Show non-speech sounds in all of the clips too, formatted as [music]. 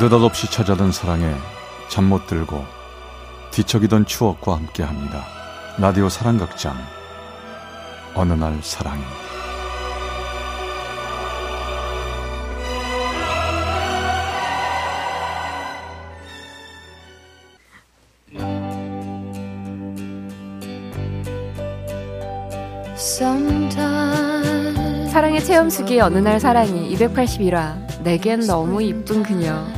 느닷없이 찾아든 사랑에 잠 못 들고 뒤척이던 추억과 함께합니다. 라디오 사랑극장. 어느 날 사랑이 사랑의 체험수기 어느 날 사랑이 281화 내겐 너무 이쁜 그녀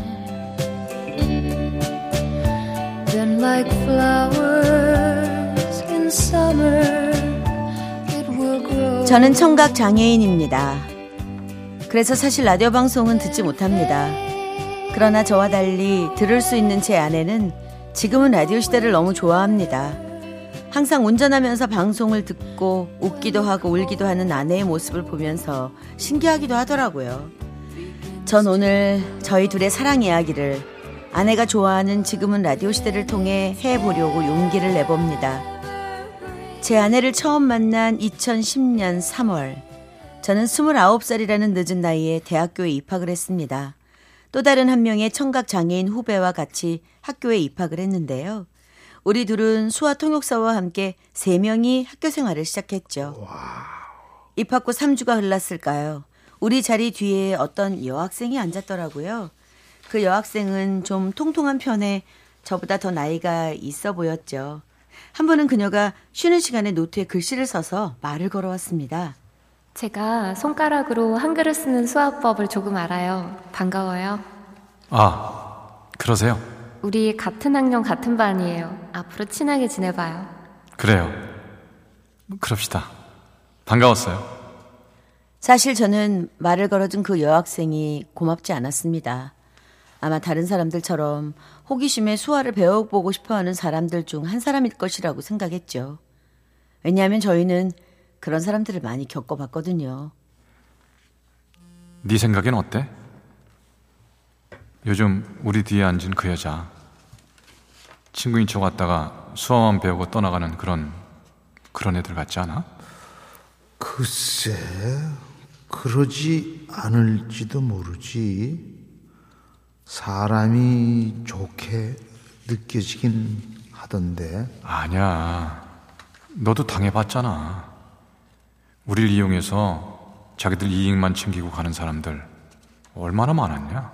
저는 청각 장애인입니다. 그래서 사실 라디오 방송은 듣지 못합니다. 그러나 저와 달리 들을 수 있는 제 아내는 지금은 라디오 시대를 너무 좋아합니다. 항상 운전하면서 방송을 듣고 웃기도 하고 울기도 하는 아내의 모습을 보면서 신기하기도 하더라고요. 전 오늘 저희 둘의 사랑 이야기를 아내가 좋아하는 지금은 라디오 시대를 통해 해보려고 용기를 내봅니다. 제 아내를 처음 만난 2010년 3월, 저는 29살이라는 늦은 나이에 대학교에 입학을 했습니다. 또 다른 한 명의 청각 장애인 후배와 같이 학교에 입학을 했는데요. 우리 둘은 수화 통역사와 함께 세 명이 학교 생활을 시작했죠. 입학 후 3주가 흘렀을까요? 우리 자리 뒤에 어떤 여학생이 앉았더라고요. 그 여학생은 좀 통통한 편에 저보다 더 나이가 있어 보였죠. 한 번은 그녀가 쉬는 시간에 노트에 글씨를 써서 말을 걸어왔습니다. 제가 손가락으로 한글을 쓰는 수화법을 조금 알아요. 반가워요. 아 그러세요? 우리 같은 학년 같은 반이에요. 앞으로 친하게 지내봐요. 그래요. 그럽시다. 반가웠어요. 사실 저는 말을 걸어준 그 여학생이 고맙지 않았습니다. 아마 다른 사람들처럼 호기심에 수화를 배워보고 싶어 하는 사람들 중 한 사람일 것이라고 생각했죠. 왜냐하면 저희는 그런 사람들을 많이 겪어봤거든요. 네 생각엔 어때? 요즘 우리 뒤에 앉은 그 여자 친구인 척 왔다가 수화만 배우고 떠나가는 그런 그런 애들 같지 않아? 글쎄, 그러지 않을지도 모르지. 사람이 좋게 느껴지긴 하던데. 아니야. 너도 당해봤잖아. 우리를 이용해서 자기들 이익만 챙기고 가는 사람들 얼마나 많았냐?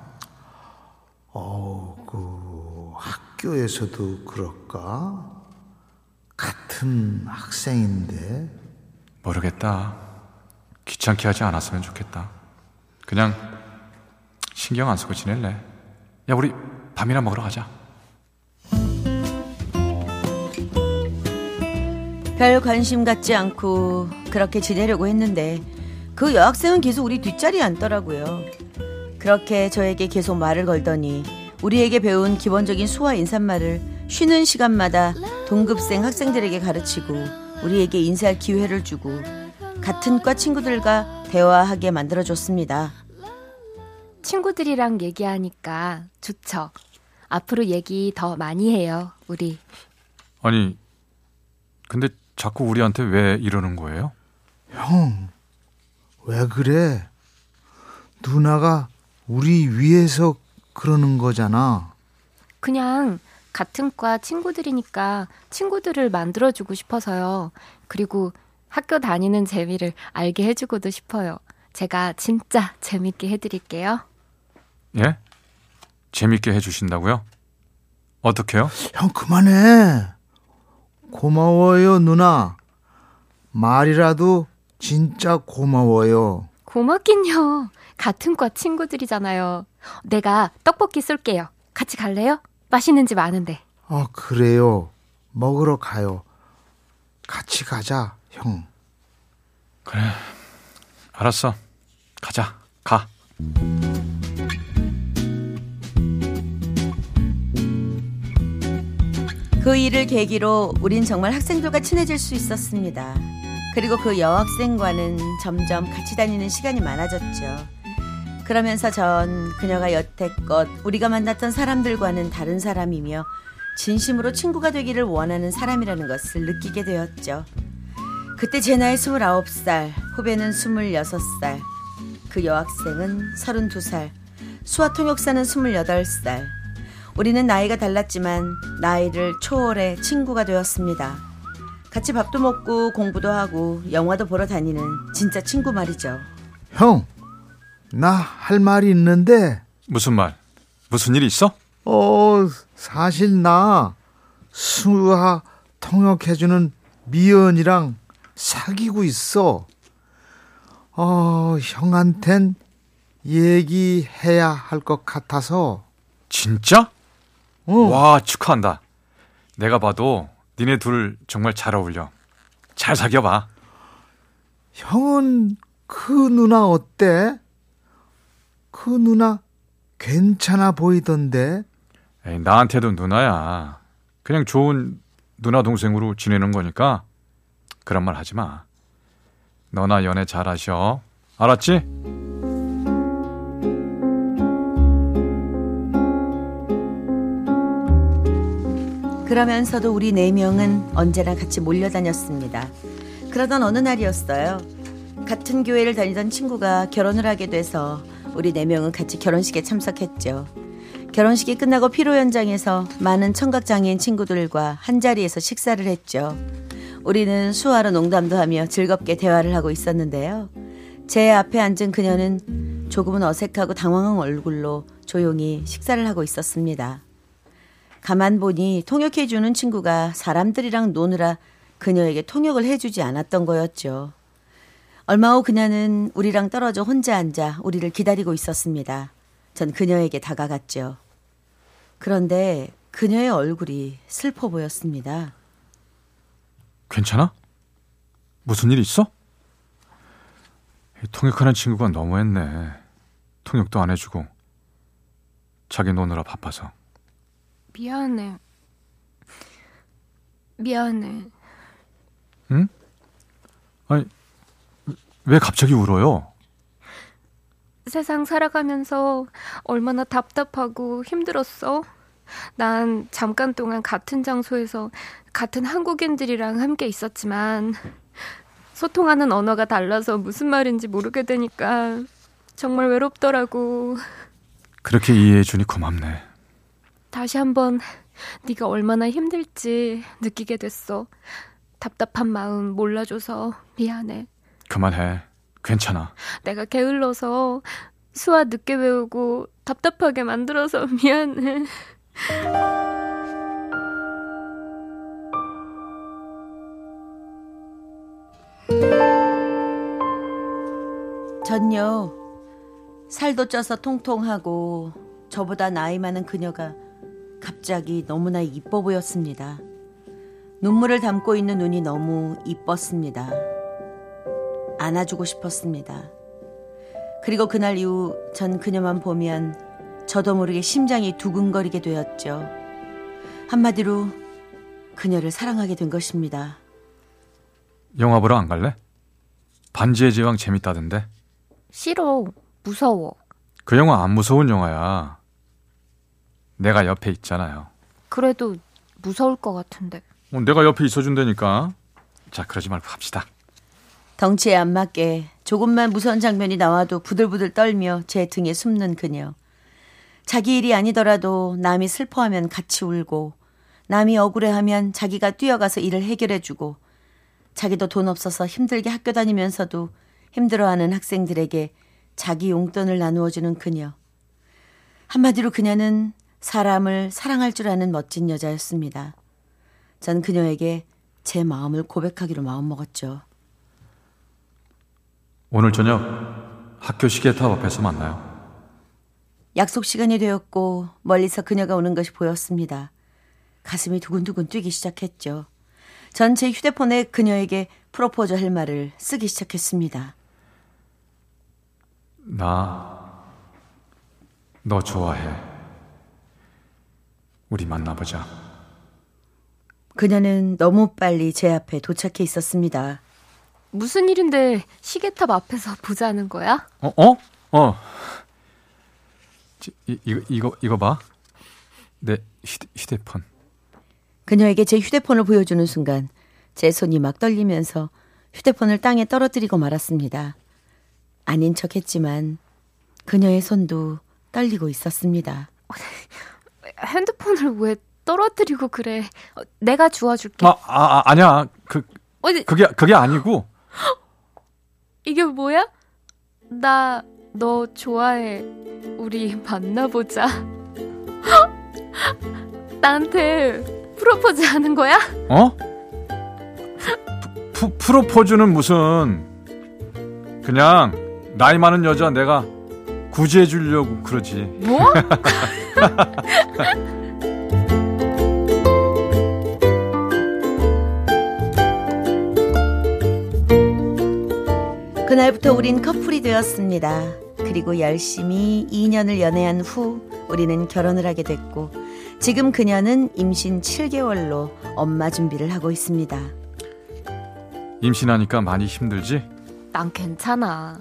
어, 그 학교에서도 그럴까? 같은 학생인데 모르겠다. 귀찮게 하지 않았으면 좋겠다. 그냥 신경 안 쓰고 지낼래. 야, 우리 밥이나 먹으러 가자. 별 관심 갖지 않고 그렇게 지내려고 했는데 그 여학생은 계속 우리 뒷자리에 앉더라고요. 그렇게 저에게 계속 말을 걸더니 우리에게 배운 기본적인 수화 인사말을 쉬는 시간마다 동급생 학생들에게 가르치고 우리에게 인사할 기회를 주고 같은 과 친구들과 대화하게 만들어줬습니다. 친구들이랑 얘기하니까 좋죠. 앞으로 얘기 더 많이 해요, 우리. 아니, 근데 자꾸 우리한테 왜 이러는 거예요? 형, 왜 그래? 누나가 우리 위해서 그러는 거잖아. 그냥 같은 과 친구들이니까 친구들을 만들어주고 싶어서요. 그리고 학교 다니는 재미를 알게 해주고도 싶어요. 제가 진짜 재밌게 해드릴게요. 예? 재밌게 해주신다고요? 어떻게요? 형, 그만해. 고마워요, 누나. 말이라도 진짜 고마워요. 고맙긴요. 같은 과 친구들이잖아요. 내가 떡볶이 쏠게요. 같이 갈래요? 맛있는 집 아는데. 아, 그래요. 먹으러 가요. 같이 가자, 형. 그래. 알았어. 가자. 가. 그 일을 계기로 우린 정말 학생들과 친해질 수 있었습니다. 그리고 그 여학생과는 점점 같이 다니는 시간이 많아졌죠. 그러면서 전 그녀가 여태껏 우리가 만났던 사람들과는 다른 사람이며 진심으로 친구가 되기를 원하는 사람이라는 것을 느끼게 되었죠. 그때 제 나이 29살, 후배는 26살, 그 여학생은 32살. 수아 통역사는 28살. 우리는 나이가 달랐지만 나이를 초월해 친구가 되었습니다. 같이 밥도 먹고 공부도 하고 영화도 보러 다니는 진짜 친구 말이죠. 형, 나 할 말이 있는데, 무슨 말? 무슨 일이 있어? 어, 사실 나 수아 통역해주는 미연이랑 사귀고 있어. 어, 형한텐 얘기해야 할 것 같아서. 진짜? 어, 와, 축하한다. 내가 봐도 니네 둘 정말 잘 어울려. 잘 사귀어봐. 형은 그 누나 어때? 그 누나 괜찮아 보이던데. 에이, 나한테도 누나야. 그냥 좋은 누나 동생으로 지내는 거니까 그런 말 하지 마. 너나 연애 잘 하셔. 알았지? 그러면서도 우리 네 명은 언제나 같이 몰려다녔습니다. 그러던 어느 날이었어요. 같은 교회를 다니던 친구가 결혼을 하게 돼서 우리 네 명은 같이 결혼식에 참석했죠. 결혼식이 끝나고 피로 현장에서 많은 청각 장애인 친구들과 한 자리에서 식사를 했죠. 우리는 수화로 농담도 하며 즐겁게 대화를 하고 있었는데요. 제 앞에 앉은 그녀는 조금은 어색하고 당황한 얼굴로 조용히 식사를 하고 있었습니다. 가만 보니 통역해주는 친구가 사람들이랑 노느라 그녀에게 통역을 해주지 않았던 거였죠. 얼마 후 그녀는 우리랑 떨어져 혼자 앉아 우리를 기다리고 있었습니다. 전 그녀에게 다가갔죠. 그런데 그녀의 얼굴이 슬퍼 보였습니다. 괜찮아? 무슨 일 있어? 이 통역하는 친구가 너무했네. 통역도 안 해주고 자기 노느라 바빠서. 미안해. 미안해. 응? 아니 왜 갑자기 울어요? 세상 살아가면서 얼마나 답답하고 힘들었어. 난 잠깐 동안 같은 장소에서 같은 한국인들이랑 함께 있었지만 소통하는 언어가 달라서 무슨 말인지 모르게 되니까 정말 외롭더라고. 그렇게 이해해 주니 고맙네. 다시 한번 네가 얼마나 힘들지 느끼게 됐어. 답답한 마음 몰라줘서 미안해. 그만해. 괜찮아. 내가 게을러서 수화 늦게 외우고 답답하게 만들어서 [laughs] 미안해. 전요 살도 쪄서 통통하고 저보다 나이 많은 그녀가 갑자기 너무나 이뻐 보였습니다. 눈물을 담고 있는 눈이 너무 이뻤습니다. 안아주고 싶었습니다. 그리고 그날 이후 전 그녀만 보면 저도 모르게 심장이 두근거리게 되었죠. 한마디로 그녀를 사랑하게 된 것입니다. 영화 보러 안 갈래? 반지의 제왕 재밌다던데. 싫어. 무서워. 그 영화 안 무서운 영화야. 내가 옆에 있잖아요. 그래도 무서울 것 같은데. 어, 내가 옆에 있어준다니까. 자, 그러지 말고 갑시다. 덩치에 안 맞게 조금만 무서운 장면이 나와도 부들부들 떨며 제 등에 숨는 그녀. 자기 일이 아니더라도 남이 슬퍼하면 같이 울고, 남이 억울해하면 자기가 뛰어가서 일을 해결해주고, 자기도 돈 없어서 힘들게 학교 다니면서도 힘들어하는 학생들에게 자기 용돈을 나누어주는 그녀. 한마디로 그녀는 사람을 사랑할 줄 아는 멋진 여자였습니다. 전 그녀에게 제 마음을 고백하기로 마음먹었죠. 오늘 저녁 학교 시계탑 앞에서 만나요. 약속 시간이 되었고 멀리서 그녀가 오는 것이 보였습니다. 가슴이 두근두근 뛰기 시작했죠. 전 제 휴대폰에 그녀에게 프로포즈 할 말을 쓰기 시작했습니다. 나, 너 좋아해. 우리 만나보자. 그녀는 너무 빨리 제 앞에 도착해 있었습니다. 무슨 일인데 시계탑 앞에서 보자는 거야? 어, 어? 어. 지- 이, 이거, 이거, 이거 봐. 내 휴대, 휴대폰. 그녀에게 제 휴대폰을 보여주는 순간 제 손이 막 떨리면서 휴대폰을 땅에 떨어뜨리고 말았습니다. 아닌 척 했지만 그녀의 손도 떨리고 있었습니다. [laughs] 핸드폰을 왜 떨어뜨리고 그래? 어, 내가 주워줄게. 아, 아, 아 아 니야. 그 어디 그게 그게 아니고 [gasps] 이게 뭐야? 나 너 좋아해. 우리 만나보자. [gasps] 나한테 프로포즈 하는 거야? 어? 프, 프로포즈는 무슨 그냥 나이 많은 여자 내가 구제해 주려고 그러지. 뭐? [laughs] [laughs] [laughs] 그날부터 우린 커플이 되었습니다. 그리고 열심히 2년을 연애한 후 우리는 결혼을 하게 됐고 지금 그녀는 임신 7개월로 엄마 준비를 하고 있습니다. 임신하니까 많이 힘들지? 난 괜찮아.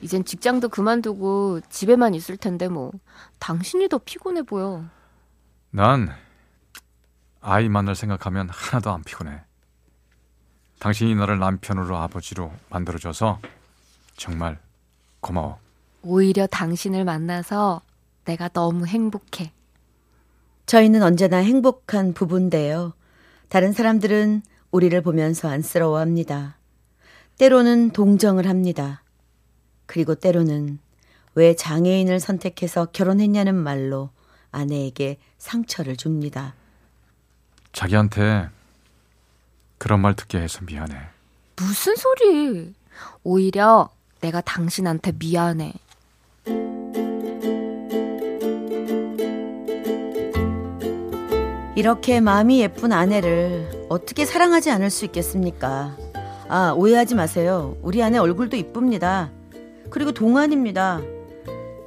이젠 직장도 그만두고 집에만 있을 텐데 뭐. 당신이 더 피곤해 보여. 난 아이 만날 생각하면 하나도 안 피곤해. 당신이 나를 남편으로 아버지로 만들어줘서 정말 고마워. 오히려 당신을 만나서 내가 너무 행복해. 저희는 언제나 행복한 부부인데요. 다른 사람들은 우리를 보면서 안쓰러워합니다. 때로는 동정을 합니다. 그리고 때로는 왜 장애인을 선택해서 결혼했냐는 말로 아내에게 상처를 줍니다. 자기한테 그런 말 듣게 해서 미안해. 무슨 소리? 오히려 내가 당신한테 미안해. 이렇게 마음이 예쁜 아내를 어떻게 사랑하지 않을 수 있겠습니까? 아, 오해하지 마세요. 우리 아내 얼굴도 이쁩니다. 그리고 동안입니다.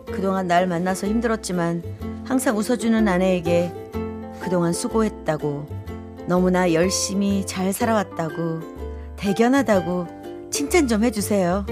그동안 날 만나서 힘들었지만 항상 웃어주는 아내에게 그동안 수고했다고 너무나 열심히 잘 살아왔다고 대견하다고 칭찬 좀 해주세요.